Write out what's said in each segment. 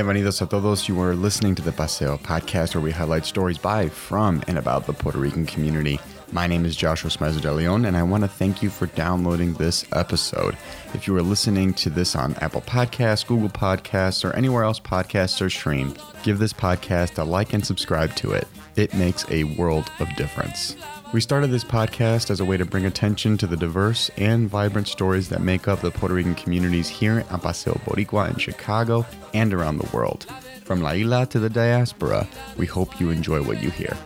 bienvenidos a todos. You are listening to the Paseo podcast where we highlight stories by, from, and about the Puerto Rican community. My name is Joshua Smezer de Leon, and I want to thank you for downloading this episode. If you are listening to this on Apple Podcasts, Google Podcasts, or anywhere else podcasts are streamed, give this podcast a like and subscribe to it. It makes a world of difference. We started this podcast as a way to bring attention to the diverse and vibrant stories that make up the Puerto Rican communities here at Paseo Boricua in Chicago and around the world. From La Isla to the diaspora, we hope you enjoy what you hear.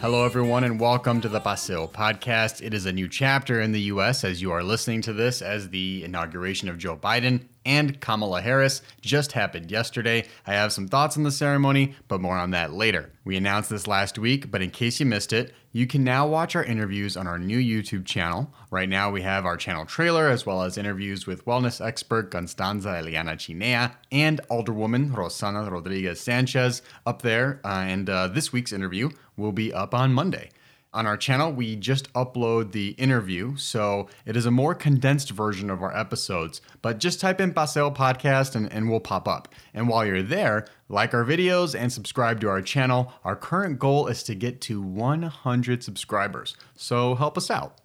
Hello, everyone, and welcome to the Paseo podcast. It is a new chapter in the U.S. as you are listening to this, as the inauguration of Joe Biden and Kamala Harris just happened yesterday. I have some thoughts on the ceremony, but more on that later. We announced this last week, but in case you missed it, you can now watch our interviews on our new YouTube channel. Right now, we have our channel trailer as well as interviews with wellness expert Constanza Eliana Chinea and Alderwoman Rosana Rodriguez Sanchez up there. Uh, and uh, this week's interview will be up on Monday. On our channel, we just upload the interview, so it is a more condensed version of our episodes. But just type in Paseo Podcast and, and we'll pop up. And while you're there, like our videos and subscribe to our channel. Our current goal is to get to 100 subscribers, so help us out.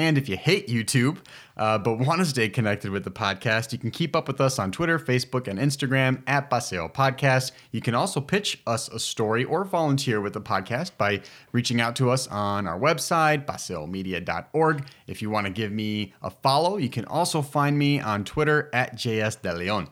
And if you hate YouTube, uh, but want to stay connected with the podcast, you can keep up with us on Twitter, Facebook, and Instagram at Paseo Podcast. You can also pitch us a story or volunteer with the podcast by reaching out to us on our website, paseomedia.org. If you want to give me a follow, you can also find me on Twitter at JS De Leon.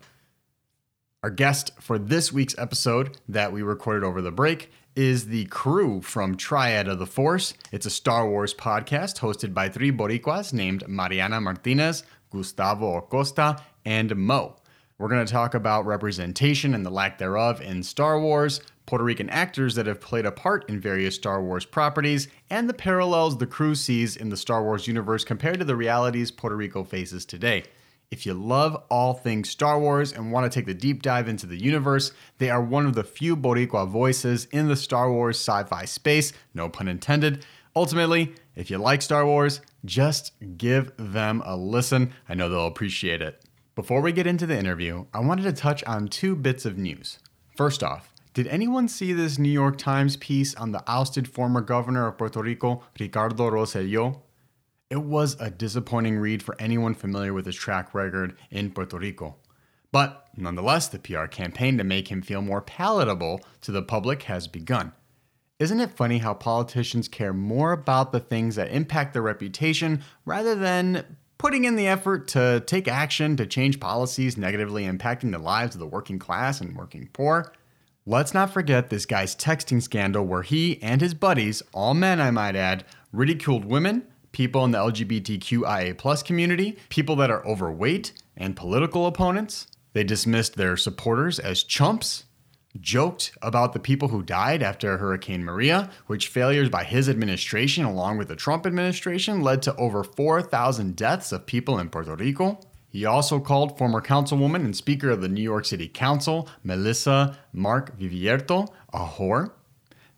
Our guest for this week's episode that we recorded over the break is the crew from Triad of the Force. It's a Star Wars podcast hosted by three Boricuas named Mariana Martinez, Gustavo Acosta, and Mo. We're going to talk about representation and the lack thereof in Star Wars, Puerto Rican actors that have played a part in various Star Wars properties, and the parallels the crew sees in the Star Wars universe compared to the realities Puerto Rico faces today. If you love all things Star Wars and want to take the deep dive into the universe, they are one of the few Boricua voices in the Star Wars sci fi space, no pun intended. Ultimately, if you like Star Wars, just give them a listen. I know they'll appreciate it. Before we get into the interview, I wanted to touch on two bits of news. First off, did anyone see this New York Times piece on the ousted former governor of Puerto Rico, Ricardo Rosselló? It was a disappointing read for anyone familiar with his track record in Puerto Rico. But nonetheless, the PR campaign to make him feel more palatable to the public has begun. Isn't it funny how politicians care more about the things that impact their reputation rather than putting in the effort to take action to change policies negatively impacting the lives of the working class and working poor? Let's not forget this guy's texting scandal where he and his buddies, all men I might add, ridiculed women, people in the LGBTQIA plus community, people that are overweight, and political opponents. They dismissed their supporters as chumps, joked about the people who died after Hurricane Maria, which failures by his administration along with the Trump administration led to over 4,000 deaths of people in Puerto Rico. He also called former councilwoman and Speaker of the New York City Council, Melissa Mark Viverito, a whore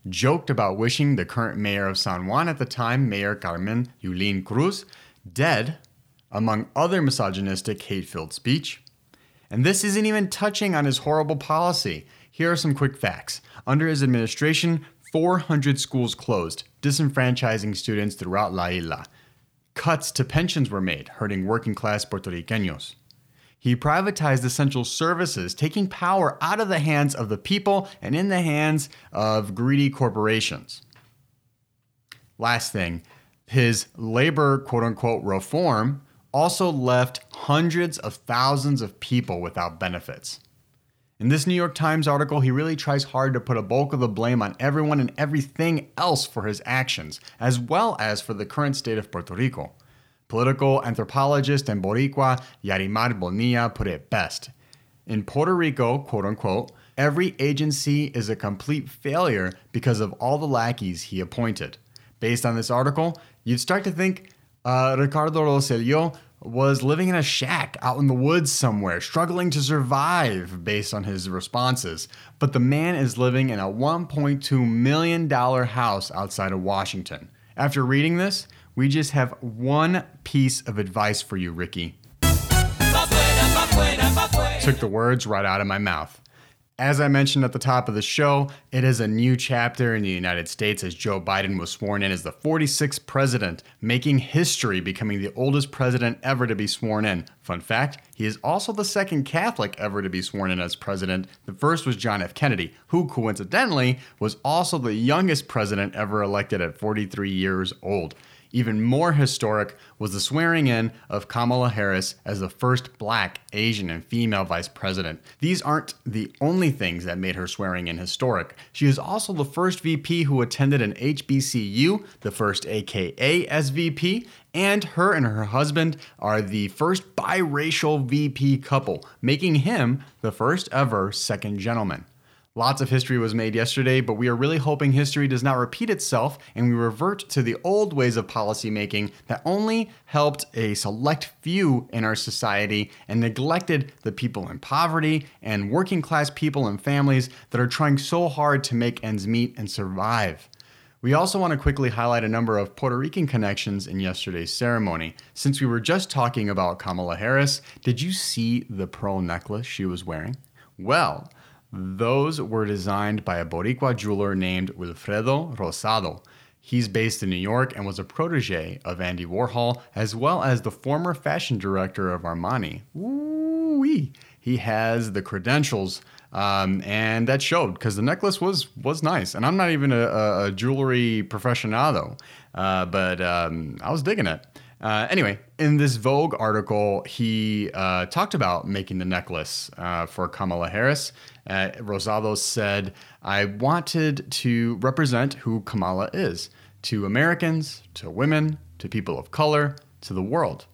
joked about wishing the current mayor of San Juan at the time, Mayor Carmen Yulín Cruz, dead, among other misogynistic, hate filled speech. And this isn't even touching on his horrible policy. Here are some quick facts. Under his administration, 400 schools closed, disenfranchising students throughout La Isla. Cuts to pensions were made, hurting working class Puerto Ricanos. He privatized essential services, taking power out of the hands of the people and in the hands of greedy corporations. Last thing, his labor quote unquote reform also left hundreds of thousands of people without benefits. In this New York Times article, he really tries hard to put a bulk of the blame on everyone and everything else for his actions, as well as for the current state of Puerto Rico. Political anthropologist and Boricua Yarimar Bonilla put it best. In Puerto Rico, quote unquote, every agency is a complete failure because of all the lackeys he appointed. Based on this article, you'd start to think uh, Ricardo Rosselló was living in a shack out in the woods somewhere, struggling to survive based on his responses. But the man is living in a $1.2 million house outside of Washington. After reading this, we just have one piece of advice for you, Ricky. Took the words right out of my mouth. As I mentioned at the top of the show, it is a new chapter in the United States as Joe Biden was sworn in as the 46th president, making history, becoming the oldest president ever to be sworn in. Fun fact, he is also the second Catholic ever to be sworn in as president. The first was John F. Kennedy, who coincidentally was also the youngest president ever elected at 43 years old. Even more historic was the swearing in of Kamala Harris as the first black, Asian, and female vice president. These aren't the only things that made her swearing in historic. She is also the first VP who attended an HBCU, the first AKA SVP, and her and her husband are the first biracial VP couple, making him the first ever second gentleman. Lots of history was made yesterday, but we are really hoping history does not repeat itself and we revert to the old ways of policymaking that only helped a select few in our society and neglected the people in poverty and working class people and families that are trying so hard to make ends meet and survive. We also want to quickly highlight a number of Puerto Rican connections in yesterday's ceremony. Since we were just talking about Kamala Harris, did you see the pearl necklace she was wearing? Well, those were designed by a Boricua jeweler named Wilfredo Rosado. He's based in New York and was a protege of Andy Warhol, as well as the former fashion director of Armani. Ooh-wee. He has the credentials, um, and that showed because the necklace was was nice. And I'm not even a, a jewelry professional, uh, but um, I was digging it. Uh, anyway, in this Vogue article, he uh, talked about making the necklace uh, for Kamala Harris. Uh, Rosado said, I wanted to represent who Kamala is to Americans, to women, to people of color, to the world.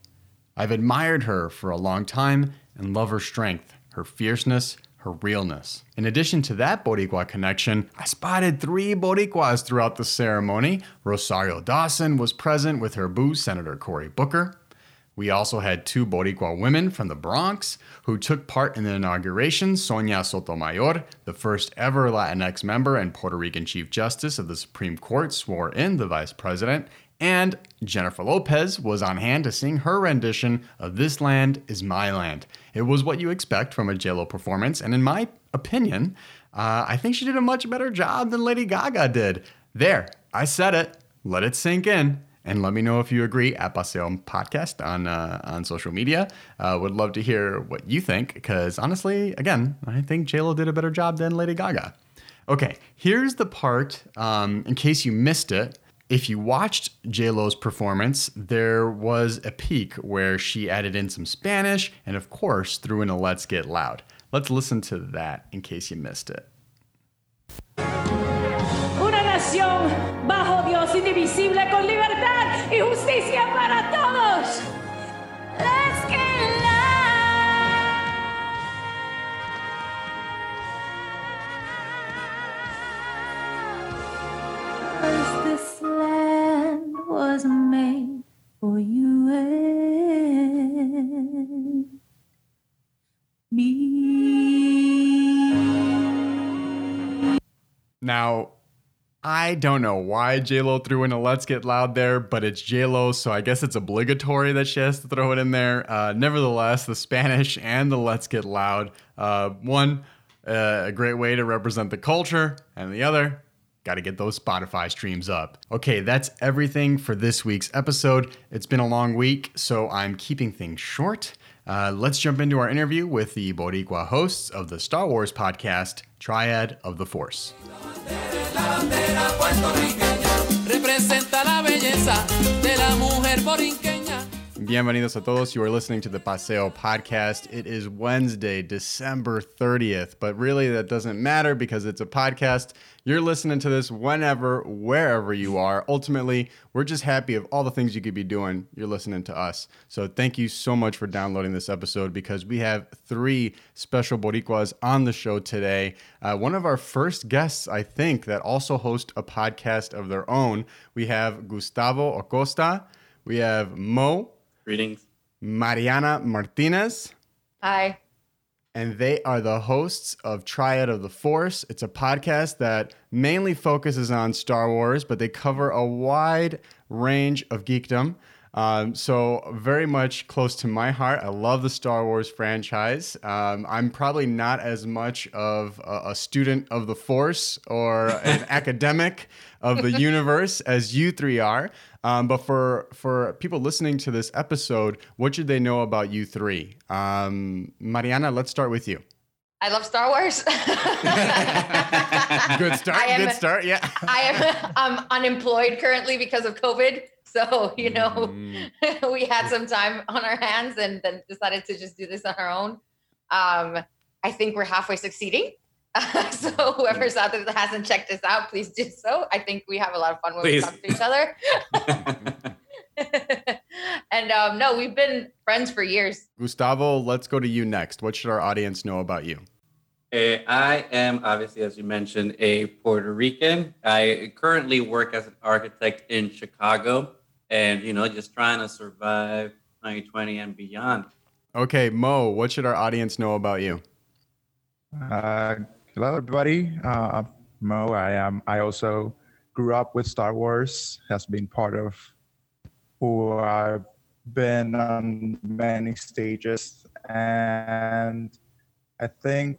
I've admired her for a long time and love her strength, her fierceness, her realness. In addition to that Boricua connection, I spotted three Boricuas throughout the ceremony. Rosario Dawson was present with her boo, Senator Cory Booker. We also had two Boricua women from the Bronx who took part in the inauguration Sonia Sotomayor, the first ever Latinx member and Puerto Rican Chief Justice of the Supreme Court, swore in the vice president, and Jennifer Lopez was on hand to sing her rendition of This Land Is My Land. It was what you expect from a JLo performance, and in my opinion, uh, I think she did a much better job than Lady Gaga did. There, I said it. Let it sink in. And let me know if you agree at Paseo Podcast on uh, on social media. Uh, would love to hear what you think because honestly, again, I think JLo did a better job than Lady Gaga. Okay, here's the part um, in case you missed it if you watched J Lo's performance, there was a peak where she added in some Spanish and, of course, threw in a Let's Get Loud. Let's listen to that in case you missed it. Una nación bajo Dios indivisible con libertad y justicia para was made for you and me. Now, I don't know why JLo threw in a Let's Get Loud there, but it's JLo, so I guess it's obligatory that she has to throw it in there. Uh, nevertheless, the Spanish and the Let's Get Loud, uh, one, uh, a great way to represent the culture, and the other, got to get those Spotify streams up. Okay, that's everything for this week's episode. It's been a long week, so I'm keeping things short. Uh, let's jump into our interview with the Boricua hosts of the Star Wars podcast, Triad of the Force. Bienvenidos a todos. You are listening to the Paseo podcast. It is Wednesday, December 30th, but really that doesn't matter because it's a podcast. You're listening to this whenever, wherever you are. Ultimately, we're just happy of all the things you could be doing. You're listening to us. So thank you so much for downloading this episode because we have three special Boricuas on the show today. Uh, one of our first guests, I think, that also host a podcast of their own. We have Gustavo Acosta. We have Mo. Greetings. Mariana Martinez, Hi. and they are the hosts of Triad of the Force. It's a podcast that mainly focuses on Star Wars, but they cover a wide range of geekdom. Um, so very much close to my heart. I love the Star Wars franchise. Um, I'm probably not as much of a, a student of the Force or an academic of the universe as you three are. Um, but for for people listening to this episode, what should they know about you three? Um, Mariana, let's start with you. I love Star Wars. Good start. Am- Good start. Yeah. I am um, unemployed currently because of COVID. So, you know, Mm. we had some time on our hands and then decided to just do this on our own. Um, I think we're halfway succeeding. so whoever's out there that hasn't checked us out, please do so. I think we have a lot of fun when Please. we talk to each other. and um, no, we've been friends for years. Gustavo, let's go to you next. What should our audience know about you? Uh, I am obviously, as you mentioned, a Puerto Rican. I currently work as an architect in Chicago, and you know, just trying to survive 2020 and beyond. Okay, Mo, what should our audience know about you? Uh, hello, everybody. Uh, Mo. I am. I also grew up with Star Wars. Has been part of who I've been on many stages, and I think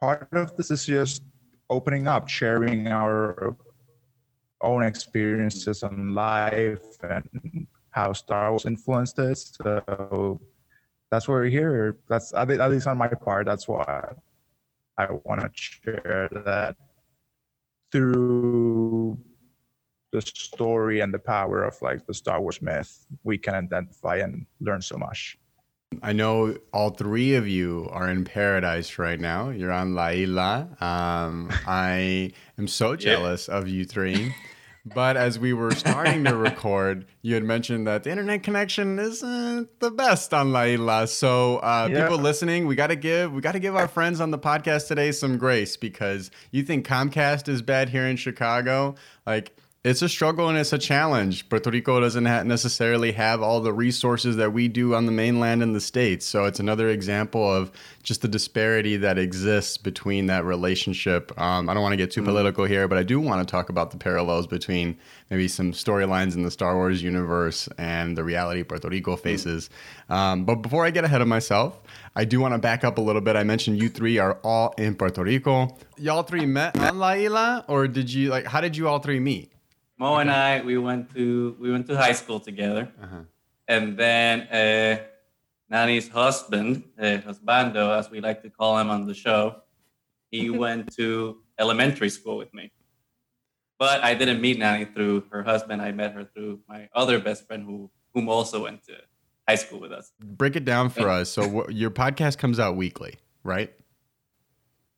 part of this is just opening up, sharing our own experiences on life and how Star Wars influenced us. So that's why we're here. That's at least on my part. That's why I want to share that through the story and the power of like the Star Wars myth, we can identify and learn so much. I know all three of you are in paradise right now. You're on La Isla. Um, I am so jealous of you three. But as we were starting to record, you had mentioned that the internet connection isn't the best on La Isla. So uh, Yeah. people listening, we gotta give we gotta give our friends on the podcast today some grace because you think Comcast is bad here in Chicago, like. It's a struggle and it's a challenge. Puerto Rico doesn't ha- necessarily have all the resources that we do on the mainland in the States. So it's another example of just the disparity that exists between that relationship. Um, I don't want to get too political here, but I do want to talk about the parallels between maybe some storylines in the Star Wars universe and the reality Puerto Rico faces. Um, but before I get ahead of myself, I do want to back up a little bit. I mentioned you three are all in Puerto Rico. Y'all three met on La Isla, or did you like? How did you all three meet? Mo and I, we went to we went to high school together, Uh-huh. and then uh, Nani's husband, uh, husbando, as we like to call him on the show, he went to elementary school with me. But I didn't meet Nani through her husband. I met her through my other best friend, who whom also went to high school with us. Break it down for us. So wh- your podcast comes out weekly, right?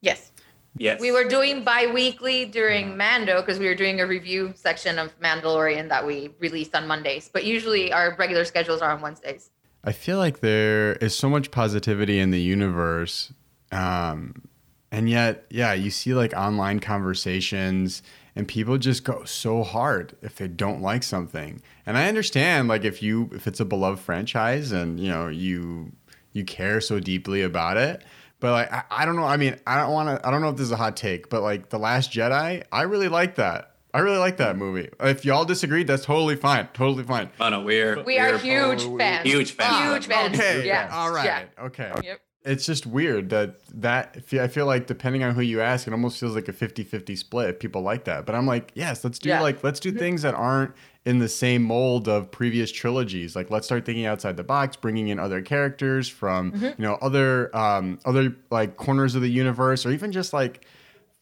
Yes. Yes, We were doing bi-weekly during Mando because we were doing a review section of Mandalorian that we released on Mondays. But usually our regular schedules are on Wednesdays. I feel like there is so much positivity in the universe. Um, and yet, yeah, you see like online conversations and people just go so hard if they don't like something. And I understand like if you if it's a beloved franchise and you know you you care so deeply about it. But like I, I don't know. I mean, I don't want to. I don't know if this is a hot take, but like the Last Jedi, I really like that. I really like that movie. If y'all disagreed, that's totally fine. Totally fine. Oh no, we're We are we're huge fans. huge fans. Huge fans. Okay. Yeah. All right. Yeah. Okay. Yep. It's just weird that that I feel like depending on who you ask, it almost feels like a 50-50 split if people like that. But I'm like, yes, let's do Yeah. like let's do things that aren't in the same mold of previous trilogies. Like let's start thinking outside the box, bringing in other characters from you know other um, other like corners of the universe, or even just like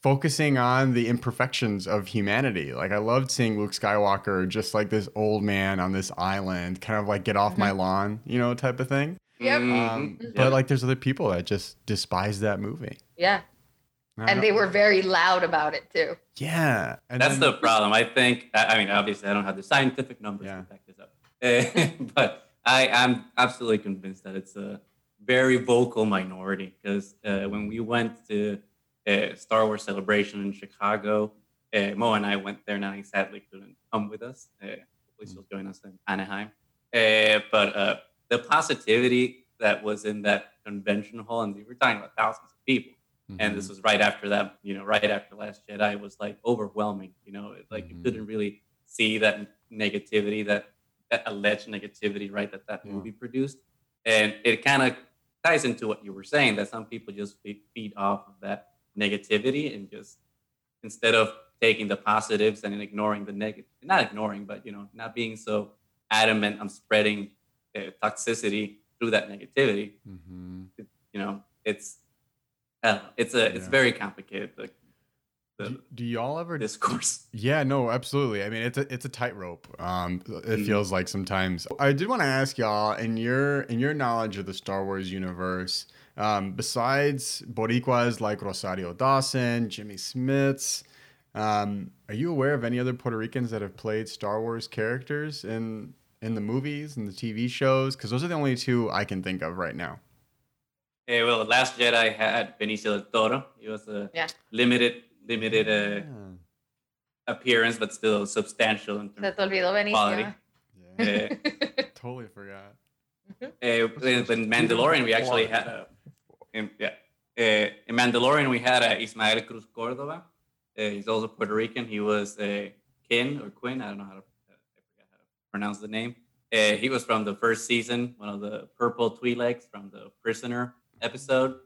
focusing on the imperfections of humanity. Like I loved seeing Luke Skywalker just like this old man on this island, kind of like get off my lawn, you know, type of thing. Yep. Um, But like, there's other people that just despise that movie. Yeah. I And they were very loud about it too. yeah, and That's then- the problem. I think. I I mean, obviously, I don't have the scientific numbers Yeah. to back this up, but I am absolutely convinced that it's a very vocal minority. Because uh, when we went to uh, Star Wars Celebration in Chicago, uh, Mo and I went there. Now he sadly couldn't come with us. Uh, hopefully, she'll join us in Anaheim. Uh, but uh, the positivity that was in that convention hall, and we were talking about thousands of people and Mm-hmm. this was right after that you know right after last jedi it was like overwhelming you know it- like Mhm. you couldn't really see that negativity that that alleged negativity, right, that that Yeah. movie produced, and it kind of ties into what you were saying that some people just feed, off of that negativity and just instead of taking the positives and ignoring the negative, not ignoring, but you know, not being so adamant on spreading uh, toxicity through that negativity. Mhm. You know, it's I it's a it's Yeah. very complicated the, the Do, do y'all ever discourse. Yeah, no, absolutely. I mean, it's a it's a tightrope. Um, it Mhm. feels like sometimes. I did want to ask y'all in your in your knowledge of the Star Wars universe, um, besides Boricuas like Rosario Dawson, Jimmy Smits, um, are you aware of any other Puerto Ricans that have played Star Wars characters in in the movies and the TV shows? Because those are the only two I can think of right now. Eh, well, the Last Jedi had Benicio del Toro. He was a Yeah. limited limited uh, appearance, but still substantial in Se terms te olvidó quality. Yeah, Eh, totally forgot. Uh, in, in Mandalorian, we actually had a, in, yeah, uh, in Mandalorian we had a Ismael Cruz Cordova. Uh, he's also Puerto Rican. He was a Kin or Quinn. I don't know how to, uh, I forget how to pronounce the name. Uh, he was from the first season, one of the purple Twi'leks from the Prisoner episode.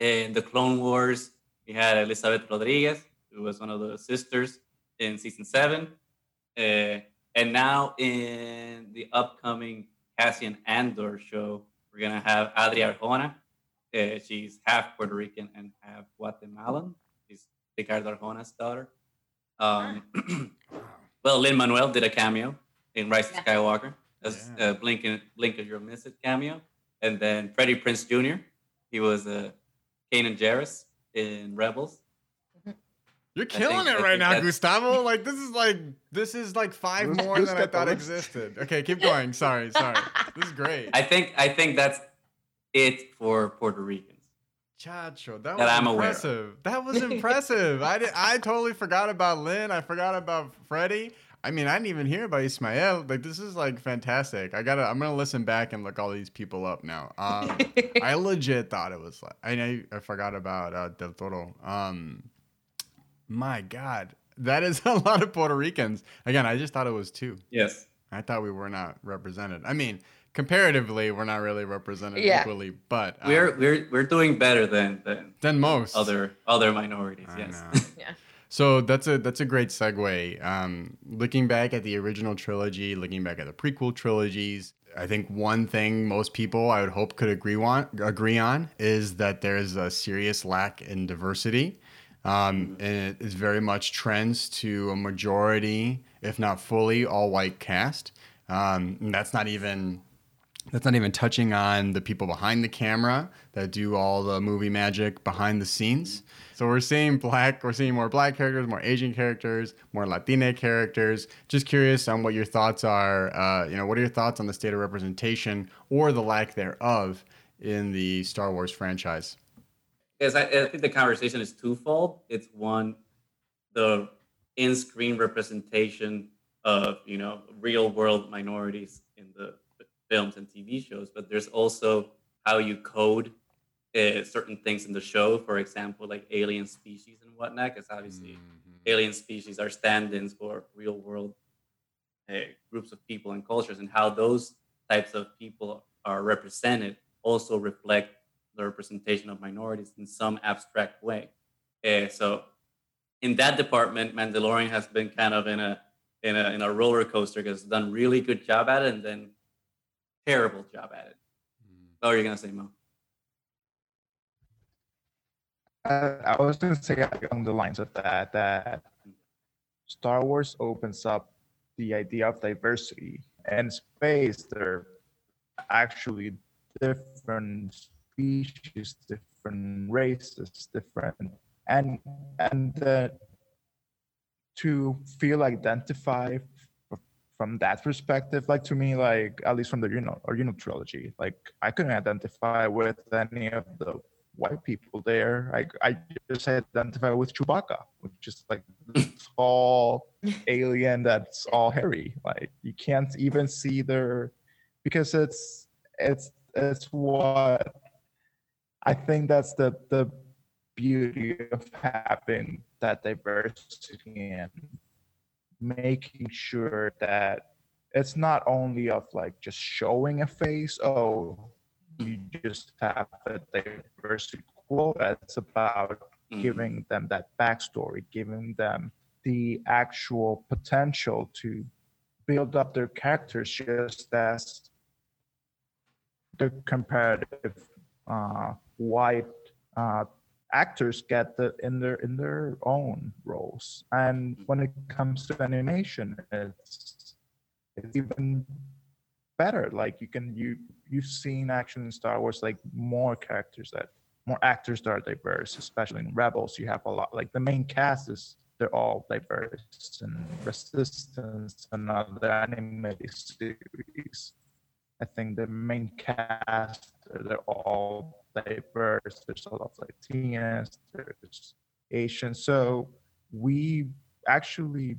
In the Clone Wars, we had Elizabeth Rodriguez, who was one of the sisters in season seven. Uh, and now in the upcoming Cassian Andor show, we're gonna have Adria Arjona. Uh, she's half Puerto Rican and half Guatemalan. She's Ricardo Arjona's daughter. Um, well, Lin Manuel did a cameo in Rise of Yeah. Skywalker as Yeah. uh, Blink and Blink of Your Miss It cameo, and then Freddie Prinze Jr. He was a uh, Kanan Jarrus in Rebels. You're killing I it right now, Gustavo. Like this is like this is like five more than I thought existed. Okay, keep going. Sorry, sorry. This is great. I think I think that's it for Puerto Ricans. Chacho, that was That I'm aware of. impressive. That was impressive. I did, I totally forgot about Lin. I forgot about Freddie. I mean, I didn't even hear about Ismael. Like this is like fantastic. I gotta. I'm gonna listen back and look all these people up now. Um, I legit thought it was like I know I forgot about uh, Del Toro. Um, my God, that is a lot of Puerto Ricans. Again, I just thought it was two. Yes. I thought we were not represented. I mean, comparatively, we're not really represented Yeah. equally, but um, We're we're we're doing better than than than most other other minorities. I yes. know. Yeah. So that's a that's a great segue. Um, looking back at the original trilogy, looking back at the prequel trilogies, I think one thing most people I would hope could agree on agree on is that there is a serious lack in diversity, um, and it is very much trends to a majority, if not fully, all white cast. Um, and that's not even that's not even touching on the people behind the camera that do all the movie magic behind the scenes. So we're seeing black, we're seeing more black characters, more Asian characters, more Latina characters. Just curious on what your thoughts are. Uh, you know, what are your thoughts on the state of representation or the lack thereof in the Star Wars franchise? Yes, I, I think the conversation is twofold. It's one, the in-screen representation of you know real world minorities in the films and TV shows, but there's also how you code uh, certain things in the show. For example, like alien species and whatnot, because obviously Mm-hmm. alien species are stand-ins for real world uh, groups of people and cultures, and how those types of people are represented also reflect the representation of minorities in some abstract way. Uh, so, in that department, Mandalorian has been kind of in a in a in a roller coaster because it's done really good job at it, and then terrible job at it. What are you gonna say, Mo? Uh, I was going to say along the lines of that that Star Wars opens up the idea of diversity and space. They're actually different species, different races, different, and and uh, to feel identified f- from that perspective, like to me, like at least from the you know original trilogy, like I couldn't identify with any of the white people there. I I just identify with Chewbacca, which is like this tall alien that's all hairy. Like you can't even see their because it's it's it's what I think that's the the beauty of having that diversity and making sure that it's not only of like just showing a face oh you just have a diversity quota it's about Mhm. giving them that backstory giving them the actual potential to build up their characters just as the comparative uh, white uh, actors get the in their in their own roles. And mm. when it comes to animation it's it's even better. Like you can you you've seen action in star wars like more characters that more actors that are diverse especially in rebels you have a lot like the main cast is they're all diverse and resistance and other animated series. I think the main cast they're all diverse there's a lot of latinas there's asian. So we actually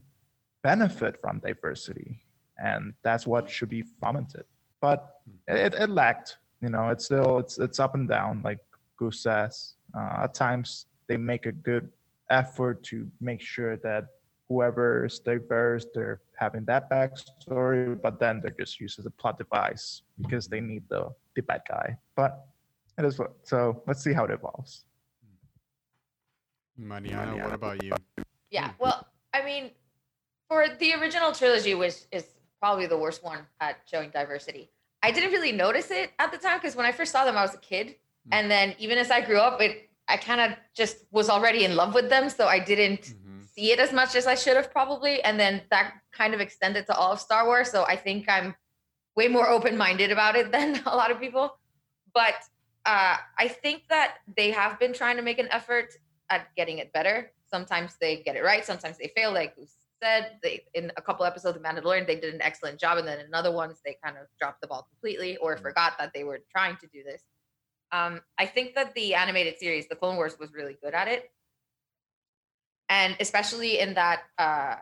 benefit from diversity and that's what should be fomented. But it, it lacked you know it's still it's it's up and down like goose says. Uh, at times they make a good effort to make sure that whoever is diverse they're having that backstory but then they're just used as a plot device because they need the the bad guy. But it is what so let's see how it evolves Mariana, what about you? Yeah. Well, I mean, for the original trilogy, which is probably the worst one at showing diversity, I didn't really notice it at the time because when I first saw them, I was a kid, and then even as I grew up, it I kind of just was already in love with them, so I didn't Mhm. see it as much as I should have probably, and then that kind of extended to all of Star Wars. So I think I'm way more open-minded about it than a lot of people. But uh, I think that they have been trying to make an effort at getting it better. Sometimes they get it right, sometimes they fail. Like you said, they in a couple episodes of Mandalorian, they did an excellent job, and then in other ones they kind of dropped the ball completely or forgot that they were trying to do this. Um, I think that the animated series, The Clone Wars, was really good at it, and especially in that uh,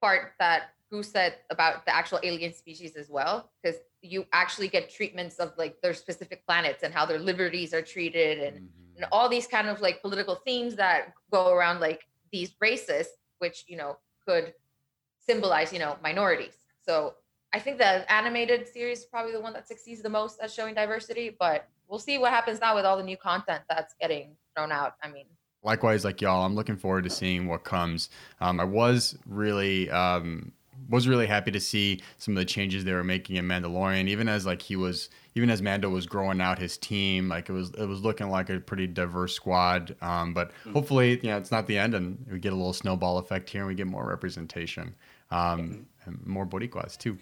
part that Goose said about the actual alien species as well, because you actually get treatments of like their specific planets and how their liberties are treated and Mhm. and all these kind of like political themes that go around like these races which you know could symbolize you know minorities so i think the animated series is probably the one that succeeds the most at showing diversity but we'll see what happens now with all the new content that's getting thrown out i mean Likewise, like y'all, I'm looking forward to seeing what comes. Um, I was really um, was really happy to see some of the changes they were making in Mandalorian, even as like he was, even as Mando was growing out his team, like it was it was looking like a pretty diverse squad. Um, but hopefully, you know, it's not the end, and we get a little snowball effect here, and we get more representation, um, and more Boricuas too.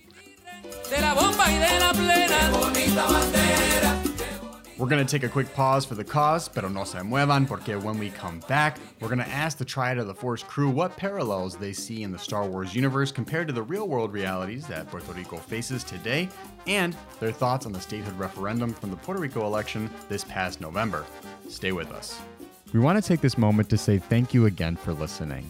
We're going to take a quick pause for the cause, pero no se muevan, porque when we come back, we're going to ask the Triad of the Force crew what parallels they see in the Star Wars universe compared to the real world realities that Puerto Rico faces today, and their thoughts on the statehood referendum from the Puerto Rico election this past November. Stay with us. We want to take this moment to say thank you again for listening.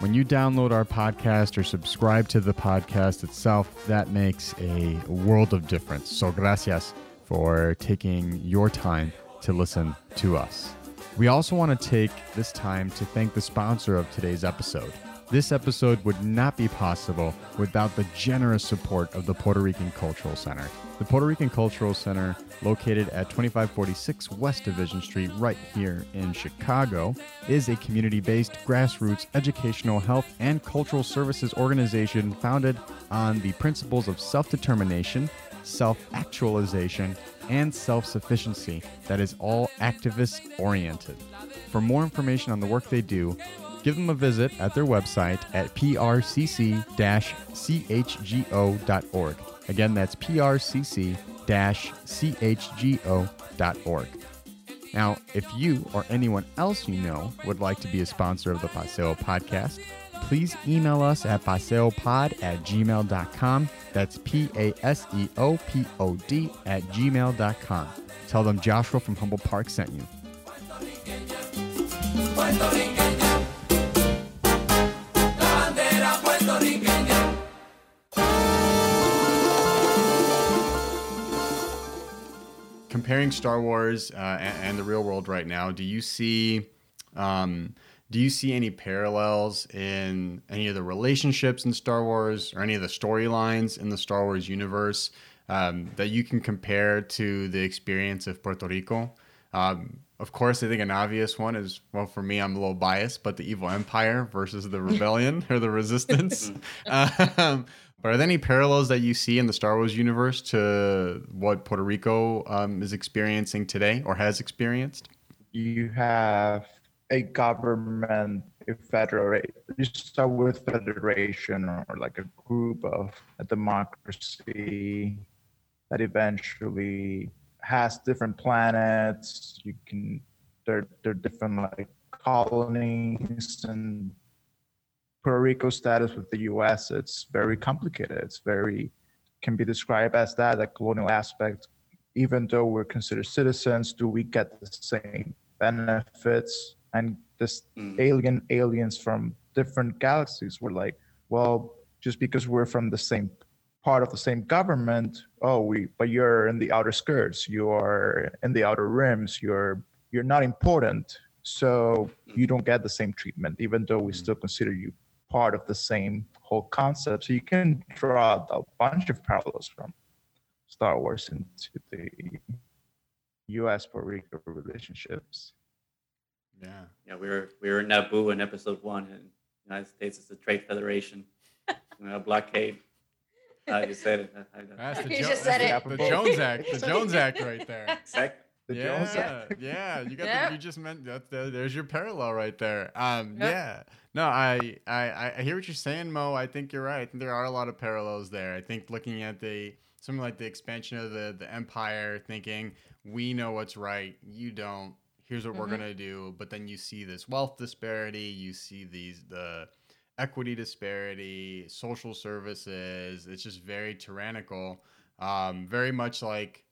When you download our podcast or subscribe to the podcast itself, that makes a world of difference. So, gracias for taking your time to listen to us. We also want to take this time to thank the sponsor of today's episode. This episode would not be possible without the generous support of the Puerto Rican Cultural Center. The Puerto Rican Cultural Center, located at 2546 West Division Street, right here in Chicago, is a community based grassroots educational, health, and cultural services organization founded on the principles of self determination, self actualization, and self sufficiency that is all activist oriented. For more information on the work they do, give them a visit at their website at prcc chgo.org. Again, that's prcc chgo.org. Now, if you or anyone else you know would like to be a sponsor of the Paseo podcast, please email us at paseopod at gmail.com. That's P A S E O P O D at gmail.com. Tell them Joshua from Humboldt Park sent you. Comparing Star Wars uh, and, and the real world right now, do you see um, do you see any parallels in any of the relationships in Star Wars or any of the storylines in the Star Wars universe um, that you can compare to the experience of Puerto Rico? Um, of course, I think an obvious one is well, for me, I'm a little biased, but the evil empire versus the rebellion or the resistance. um, but are there any parallels that you see in the Star Wars universe to what Puerto Rico um, is experiencing today or has experienced? You have a government, a federation. You start with federation or like a group of a democracy that eventually has different planets. You can they're they're different like colonies and Puerto Rico status with the U.S. It's very complicated. It's very can be described as that, a colonial aspect. Even though we're considered citizens, do we get the same benefits? And this mm. alien aliens from different galaxies were like, well, just because we're from the same part of the same government oh we but you're in the outer skirts you're in the outer rims you're you're not important so you don't get the same treatment even though we mm. still consider you part of the same whole concept so you can draw a bunch of parallels from star wars into the us puerto rico relationships yeah yeah we were we were in naboo in episode one and united states is the trade federation a blockade I just said it. That's the, You Jo- just that's said the, it. the Jones Act. The Jones Act right there. Exactly. the yeah, Jones Act. yeah, you got Yep. the, you just meant that the, there's your parallel right there. Um, Yep. yeah, no, I, I I hear what you're saying, Mo. I think you're right. I think there are a lot of parallels there. I think looking at the something like the expansion of the the empire, thinking we know what's right, you don't. Here's what we're Mhm. gonna do, but then you see this wealth disparity. You see these the equity disparity, social services. It's just very tyrannical. Um, very much like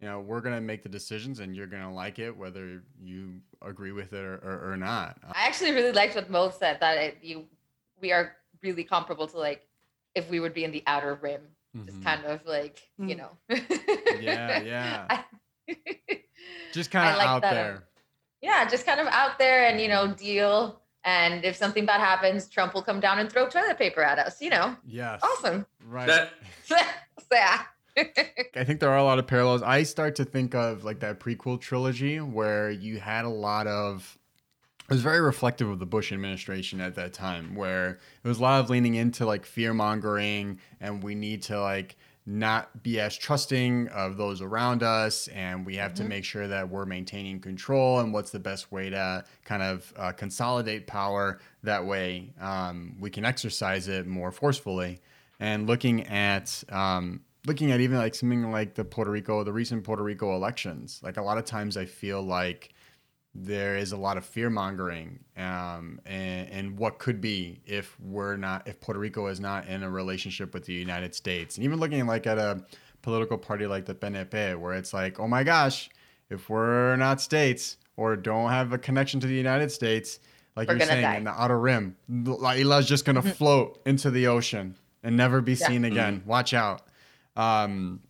you know we're gonna make the decisions and you're gonna like it whether you agree with it or, or, or not I actually really liked what Mo said that it, you we are really comparable to like if we would be in the outer rim, just Mhm. kind of like you Mm. know. Yeah, yeah. I- just kind of like out that. Uh, there yeah, just kind of out there and you know deal. And if something bad happens, Trump will come down and throw toilet paper at us. You know, yes awesome. right That- yeah. I think there are a lot of parallels. I start to think of like that prequel trilogy where you had a lot of it was very reflective of the Bush administration at that time, where it was a lot of leaning into like fear mongering and we need to like not be as trusting of those around us and we have to Mhm. make sure that we're maintaining control and what's the best way to kind of uh, consolidate power that way um, we can exercise it more forcefully and looking at um, looking at even like something like the Puerto Rico, the recent Puerto Rico elections, like a lot of times I feel like there is a lot of fear mongering um, and, and what could be if we're not, if Puerto Rico is not in a relationship with the United States. And even looking like at a political party like the PNP, where it's like, oh my gosh, if we're not states or don't have a connection to the United States, like We're you're saying, die. in the outer rim, La Isla's just going to float into the ocean and never be Yeah. seen again. Watch out. Um,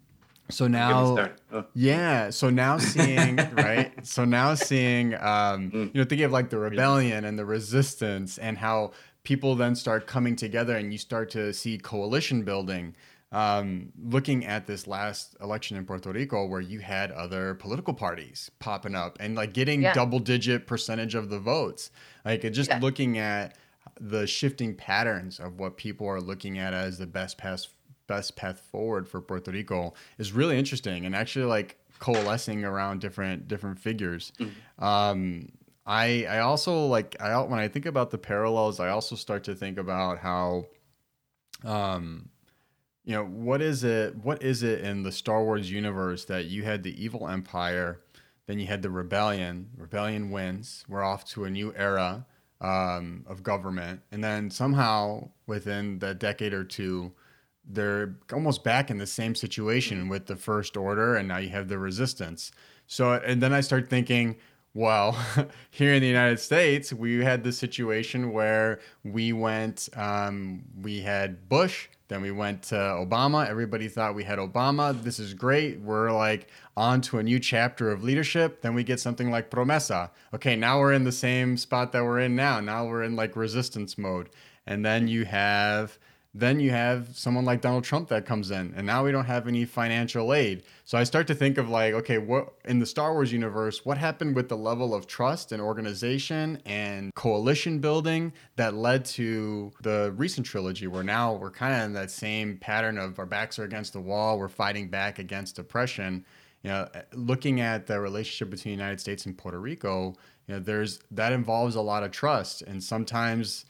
so now. Oh, yeah. So now seeing, right? So now seeing, um, Mm. you know, thinking of like the rebellion and the resistance and how people then start coming together and you start to see coalition building. Um, looking at this last election in Puerto Rico, where you had other political parties popping up and like getting Yeah. double digit percentage of the votes, like just Yeah. looking at the shifting patterns of what people are looking at as the best path best path forward for Puerto Rico is really interesting and actually like coalescing around different different figures. Um, I I also like I when I think about the parallels, I also start to think about how, um, you know, what is it? What is it in the Star Wars universe that you had the evil empire, then you had the rebellion. Rebellion wins. We're off to a new era um, of government, and then somehow within the decade or two, they're almost back in the same situation with the First Order, and now you have the Resistance. So, and then I start thinking, Well, here in the United States, we had the situation where we went, um, we had Bush, then we went to Obama. Everybody thought we had Obama. This is great. We're like on to a new chapter of leadership. Then we get something like Promesa. Okay, now we're in the same spot that we're in now. Now we're in like resistance mode. And then you have then you have someone like Donald Trump that comes in, and now we don't have any financial aid. So I start to think of like, okay, what in the Star Wars universe, what happened with the level of trust and organization and coalition building that led to the recent trilogy, where now we're kind of in that same pattern of our backs are against the wall, we're fighting back against oppression. You know, looking at the relationship between the United States and Puerto Rico, you know, there's that involves a lot of trust, and sometimes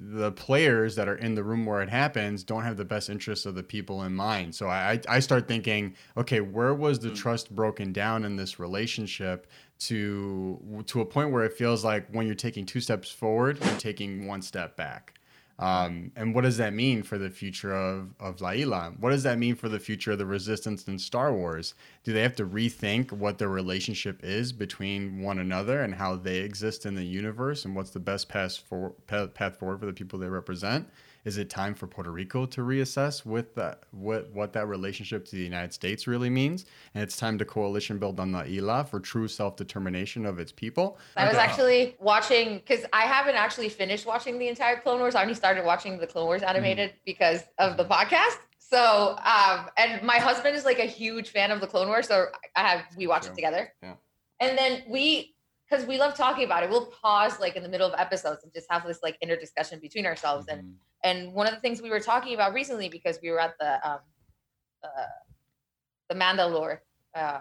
the players that are in the room where it happens don't have the best interests of the people in mind. So I, I start thinking, okay, where was the mm. trust broken down in this relationship to to a point where it feels like when you're taking two steps forward, you're taking one step back. Um, and what does that mean for the future of, of La Isla? What does that mean for the future of the Resistance in Star Wars? Do they have to rethink what their relationship is between one another and how they exist in the universe and what's the best path, for, path forward for the people they represent? Is it time for Puerto Rico to reassess with that what what that relationship to the United States really means? And it's time to coalition build on La Isla for true self determination of its people. I was actually watching because I haven't actually finished watching the entire Clone Wars. I only started watching the Clone Wars mm-hmm. animated mm. because of the podcast. So, um, and my husband is like a huge fan of the Clone Wars, so I have we watch it together. Yeah. And then we because we love talking about it. We'll pause like in the middle of episodes and just have this like inner discussion between ourselves. Mm-hmm. And and one of the things we were talking about recently because we were at the um uh, the Mandalore. Uh,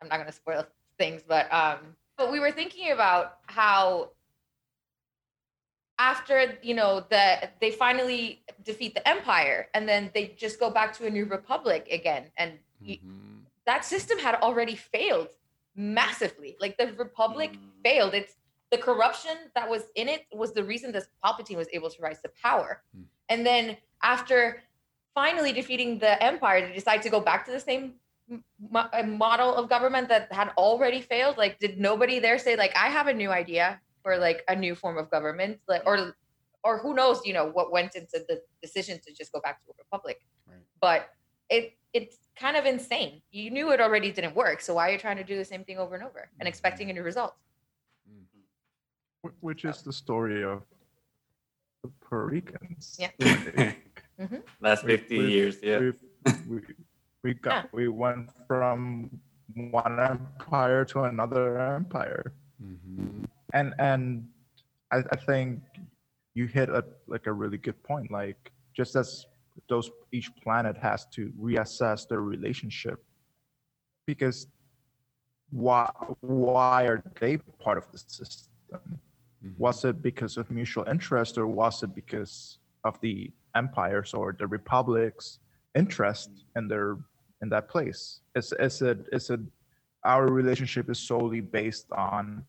I'm not gonna spoil things, but um, but we were thinking about how after you know the they finally defeat the empire and then they just go back to a new republic again and mm-hmm. that system had already failed massively. Like the Republic mm. failed. It's the corruption that was in it was the reason that Palpatine was able to rise to power. Mm. And then after finally defeating the Empire, they decide to go back to the same model of government that had already failed. Like, did nobody there say like, I have a new idea for like a new form of government, like, or or who knows, you know, what went into the decision to just go back to a republic. Right. But it it's kind of insane. You knew it already didn't work, so why are you trying to do the same thing over and over and mm-hmm. expecting a new result? Which is the story of the Puerto Ricans. Yeah. mm-hmm. Last 50 we, years, yeah. We, we got yeah. we went from one empire to another empire. Mm-hmm. And and I, I think you hit a like a really good point. Like just as those each planet has to reassess their relationship because why why are they part of the system mm-hmm. was it because of mutual interest or was it because of the empires or the republics interest in their in that place is is it is it our relationship is solely based on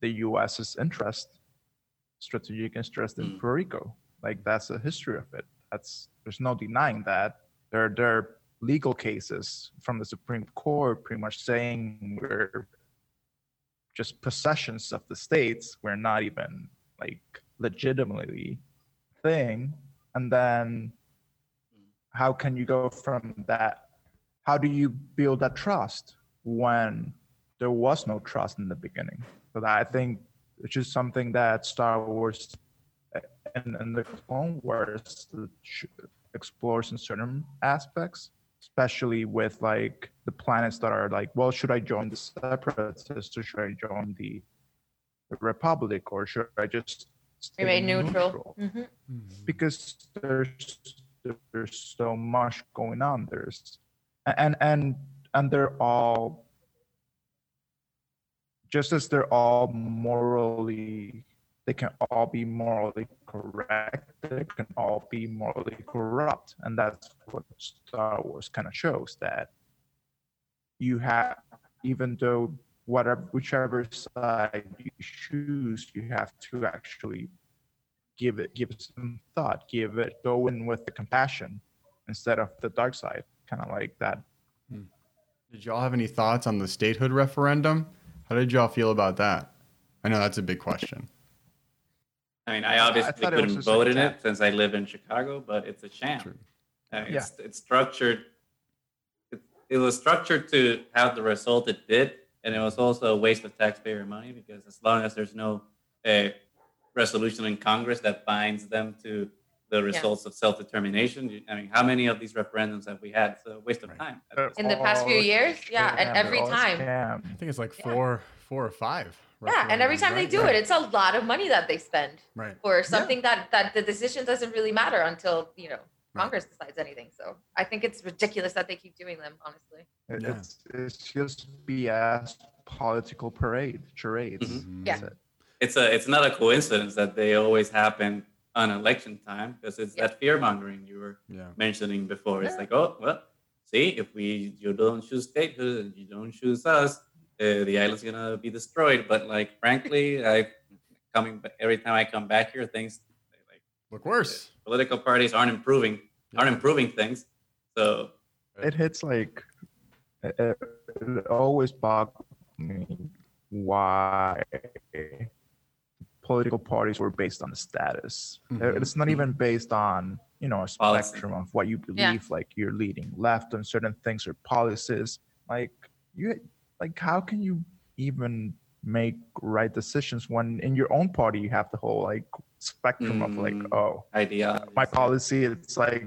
the us's interest strategic interest in mm. puerto rico like that's the history of it that's there's no denying that. There, there are legal cases from the Supreme Court pretty much saying we're just possessions of the states. We're not even like legitimately thing. And then how can you go from that? How do you build that trust when there was no trust in the beginning? So I think it's just something that Star Wars uh, and, and the Clone Wars uh, explores in certain aspects, especially with like the planets that are like, well, should I join the Separatists or should I join the, the Republic or should I just remain neutral? neutral? Mm-hmm. Because there's there's so much going on. There's and and and they're all just as they're all morally they can all be morally correct. They can all be morally corrupt. And that's what Star Wars kind of shows that you have, even though whatever, whichever side you choose, you have to actually give it, give it some thought, give it, go in with the compassion instead of the dark side, kind of like that. Hmm. Did y'all have any thoughts on the statehood referendum? How did y'all feel about that? I know that's a big question. I mean, I obviously thought it was couldn't vote in it since I live in Chicago, but it's a sham. I mean, Yeah. it's, it's structured. It, it was structured to have the result it did, and it was also a waste of taxpayer money because as long as there's no uh, resolution in Congress that binds them to the results of self-determination, I mean, how many of these referendums have we had? It's a waste of Right. time. at In the past few years, yeah, and every time. scam. I think it's like Yeah. four, four or five. Yeah, and every referendums, time they do Yeah. it, it's a lot of money that they spend right. for something that that the decision doesn't really matter until you know Right. Congress decides anything. So I think it's ridiculous that they keep doing them. Honestly, Yeah. It's, it's just BS political parade, charades. Mhm. Yeah. It. it's a it's not a coincidence that they always happen on election time because it's Yeah. that fear mongering you were Yeah. mentioning before. It's like, oh well, see, if we you don't choose statehood and you don't choose us, uh, the island's gonna be destroyed. But like, frankly, I coming ba- every time I come back here, things like Look worse. political parties aren't improving aren't improving things. So It hits like it, it it always boggles me why political parties were based on the status. Mhm. It's not even based on you know a Policy. spectrum of what you believe. Yeah. Like you're leading left on certain things or policies. Like you, like how can you even make right decisions when in your own party you have the whole like spectrum of like Mm. oh idea. my policy it's like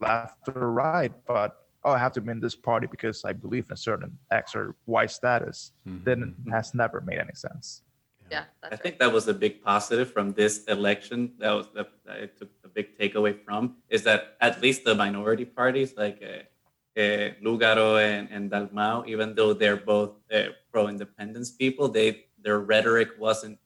left or right but oh i have to be in this party because i believe in a certain x or y status then Mhm. it has never made any sense yeah, I right. think that was a big positive from this election. That was that, that I took a big takeaway from is that at least the minority parties like uh, uh, Lugaro and, and Dalmau, even though they're both uh, pro-independence people, they their rhetoric wasn't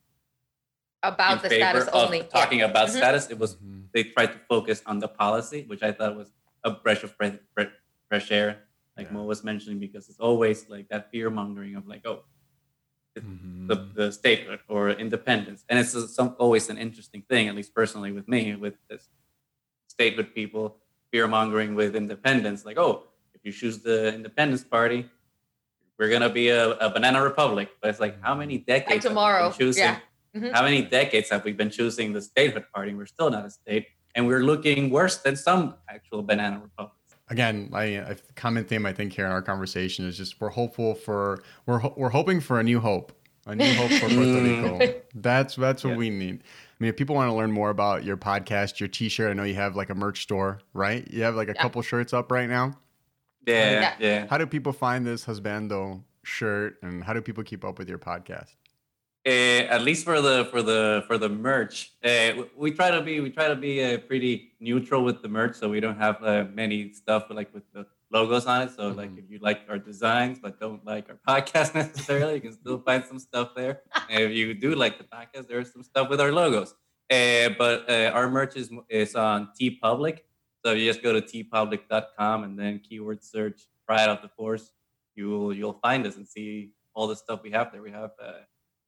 about the status of only. Yeah. talking about Mhm. status. It was Mhm. they tried to focus on the policy, which I thought was a breath of fresh, fresh- fresh air, like Yeah. Mo was mentioning, because it's always like that fear mongering of like, oh, Mhm. the, the statehood or independence. And it's a, some, always an interesting thing, at least personally with me, with this statehood people fear mongering with independence. Like, oh, if you choose the Independence Party, we're gonna be a, a banana republic. But it's like, how many decades have we tomorrow, choosing? yeah. Mhm. How many decades have we been choosing the statehood party? We're still not a state, and we're looking worse than some actual banana republics. again, I, a common theme I think here in our conversation is just we're hopeful for we're ho- we're hoping for a new hope, a new hope for Puerto Mm. Rico. That's that's what Yeah. we need. I mean, if people want to learn more about your podcast, your T-shirt, I know you have like a merch store, right? You have like a Yeah. couple shirts up right now. Yeah, Yeah. yeah. How do people find this husbando shirt, and how do people keep up with your podcast? Uh, at least for the for the for the merch, uh, we- we try to be we try to be uh, pretty neutral with the merch, so we don't have uh, many stuff like with the logos on it. So like Mhm. if you like our designs but don't like our podcast necessarily, you can still find some stuff there. And if you do like the podcast, there's some stuff with our logos. Uh, but uh, our merch is is on TeePublic, so you just go to teepublic.com and then keyword search Triad of the Force. You'll you'll find us and see all the stuff we have there. We have. Uh,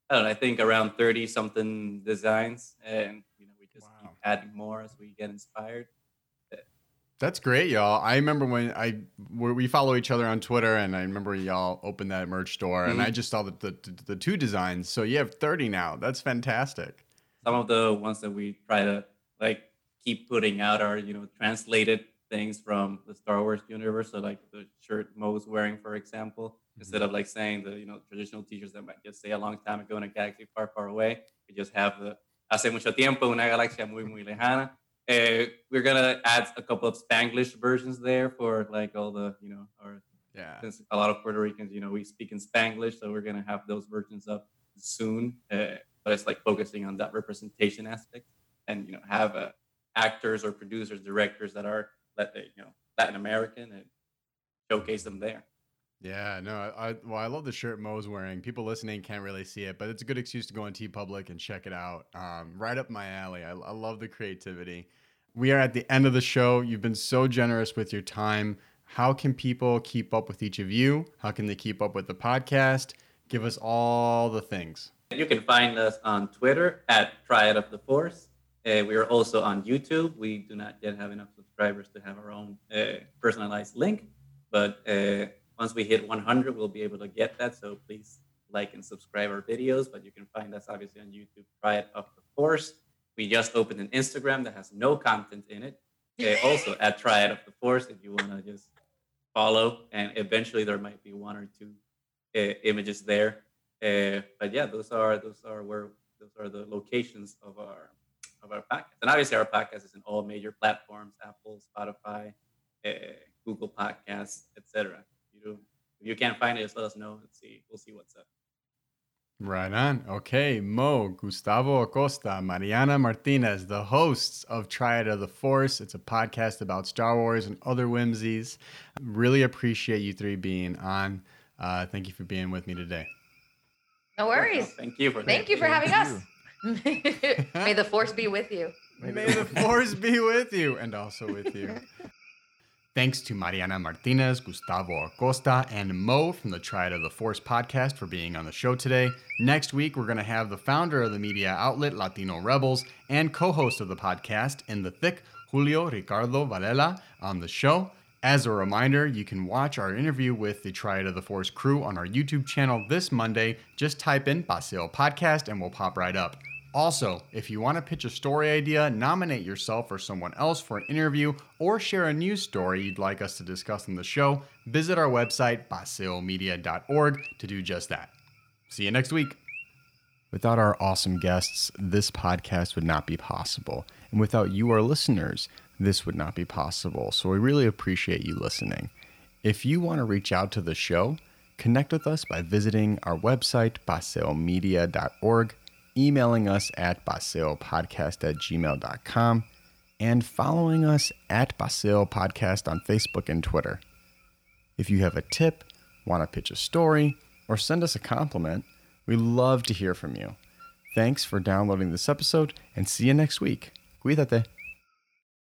I don't know, I think around 30 something designs and you know we just keep adding more as we get inspired. That's great, y'all. I remember when I we follow each other on Twitter, and I remember y'all opened that merch store, and I just saw the, the the two designs. So you have thirty now. That's fantastic. Some of the ones that we try to like keep putting out are, you know, translated things from the Star Wars universe. So like the shirt Mo's wearing, for example, instead of like saying the, you know, traditional t-shirts that might just say a long time ago in a galaxy far, far away, we just have the hace mucho tiempo, una galaxia muy, muy lejana. Uh, we're gonna add a couple of Spanglish versions there for like all the, you know, our Yeah. since a lot of Puerto Ricans, you know, we speak in Spanglish, so we're gonna have those versions up soon. Uh, but it's like focusing on that representation aspect, and you know, have uh, actors or producers, directors that are that you know Latin American and showcase them there. Yeah, no, I, I well, I love the shirt Mo's wearing. People listening can't really see it, but it's a good excuse to go on TeePublic and check it out. Um, right up my alley. I, I love the creativity. We are at the end of the show. You've been so generous with your time. How can people keep up with each of you? How can they keep up with the podcast? Give us all the things. You can find us on Twitter at Triad of the Force. Uh, we are also on YouTube. We do not yet have enough subscribers to have our own uh, personalized link, but uh, once we hit 100, we'll be able to get that. So please like and subscribe our videos, but you can find us obviously on YouTube. Try it of the force. We just opened an Instagram that has no content in it. Uh, also at Triad of the Force if you want to just follow, and eventually there might be one or two uh, images there. Uh, but yeah, those are those are where those are the locations of our of our podcast. And obviously, our podcast is in all major platforms: Apple, Spotify, uh, Google Podcasts, etc. You if you can't find it, just let us know. Let's see. We'll see what's up. Right on. Okay, Mo, Gustavo Acosta, Mariana Martinez, the hosts of Triad of the Force. It's a podcast about Star Wars and other whimsies. Really appreciate you three being on. Uh, thank you for being with me today. No worries. Thank you for Thank you for having us. May the force be with you. May the force be with you and also with you. Thanks to Mariana Martinez, Gustavo Acosta, and Mo from the Triad of the Force podcast for being on the show today. Next week, we're going to have the founder of the media outlet Latino Rebels and co host of the podcast In the Thick, Julio Ricardo Varela, on the show. As a reminder, you can watch our interview with the Triad of the Force crew on our YouTube channel this Monday. Just type in Paseo Podcast and we'll pop right up. Also, if you want to pitch a story idea, nominate yourself or someone else for an interview, or share a news story you'd like us to discuss on the show, visit our website, paseomedia.org, to do just that. See you next week. Without our awesome guests, this podcast would not be possible. And without you, our listeners, this would not be possible. So we really appreciate you listening. If you want to reach out to the show, connect with us by visiting our website, paseomedia.org emailing us at paseopodcast at gmail.com, and following us at Paseo Podcast on Facebook and Twitter. If you have a tip, want to pitch a story, or send us a compliment, we love to hear from you. Thanks for downloading this episode, and see you next week. Cuídate.